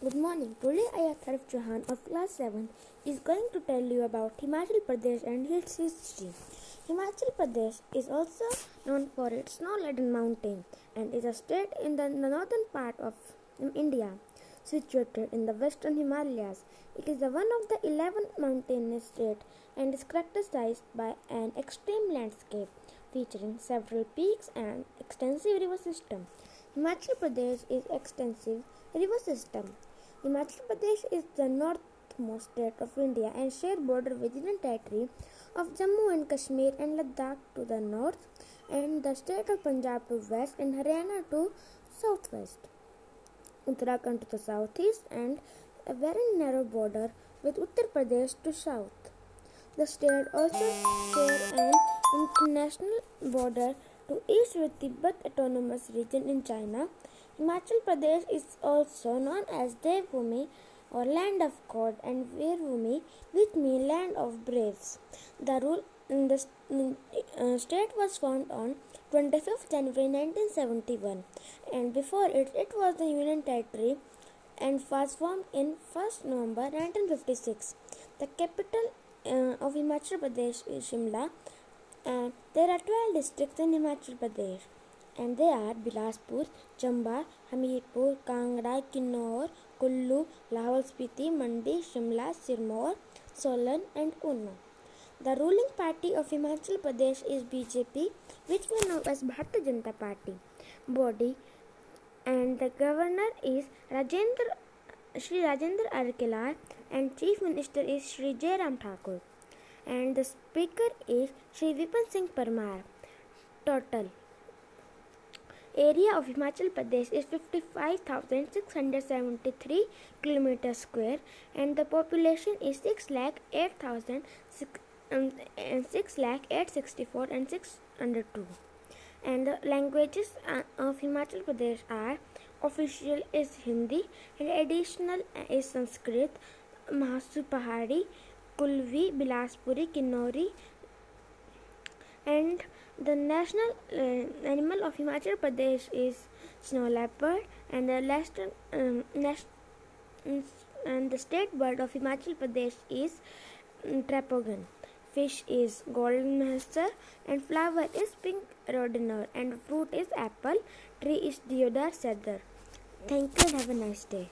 Good morning. Today I, Athrav Chauhan of class 7, is going to tell you about Himachal Pradesh and its history. Himachal Pradesh is also known for its snow-laden mountain and is a state in the, the northern part of India, situated in the western Himalayas. It is the one of the 11 mountainous states and is characterized by an extreme landscape featuring several peaks and extensive river system. Himachal Pradesh is extensive river system. Himachal Pradesh is the northmost state of India and share border with Union Territory of Jammu and Kashmir and Ladakh to the north and the state of Punjab to west and Haryana to southwest. Uttarakhand to the southeast and a very narrow border with Uttar Pradesh to south. The state also share an international border to east with Tibet Autonomous Region in China. Himachal Pradesh is also known as Devbhumi or land of God and Veervumi which means land of braves. The rule in the uh, state was formed on 25th January 1971 and before it it was the Union Territory and was formed in 1st November 1956. The capital uh, of Himachal Pradesh is Shimla there are 12 districts in Himachal Pradesh. And they are Bilaspur, Chamba, Hamirpur, Kangra, Kinnaur, Kullu, Lahaul Spiti, Mandi, Shimla, Sirmaur, Solan and Una. The ruling party of Himachal Pradesh is BJP which we know as Bharatiya Janata Party? Body. And the governor is Rajendra Shri Rajendra Arlekar and chief minister is Shri Jairam Thakur and the speaker is Shri Vipin Singh Parmar. Total area of Himachal Pradesh is 55,673 km square and the population is 6 lakh 8,000 um, 6 lakh 864 and 602 and the languages uh, of Himachal Pradesh are official is Hindi and additional is Sanskrit, Mahasu Pahari, Kulvi, Bilaspuri, Kinnori, and the national uh, animal of Himachal Pradesh is snow leopard, and the last um, and the state bird of Himachal Pradesh is um, trapogan. Fish is golden mahseer, and flower is pink rhododendron, and fruit is apple. Tree is deodar cedar. Thank you and have a nice day.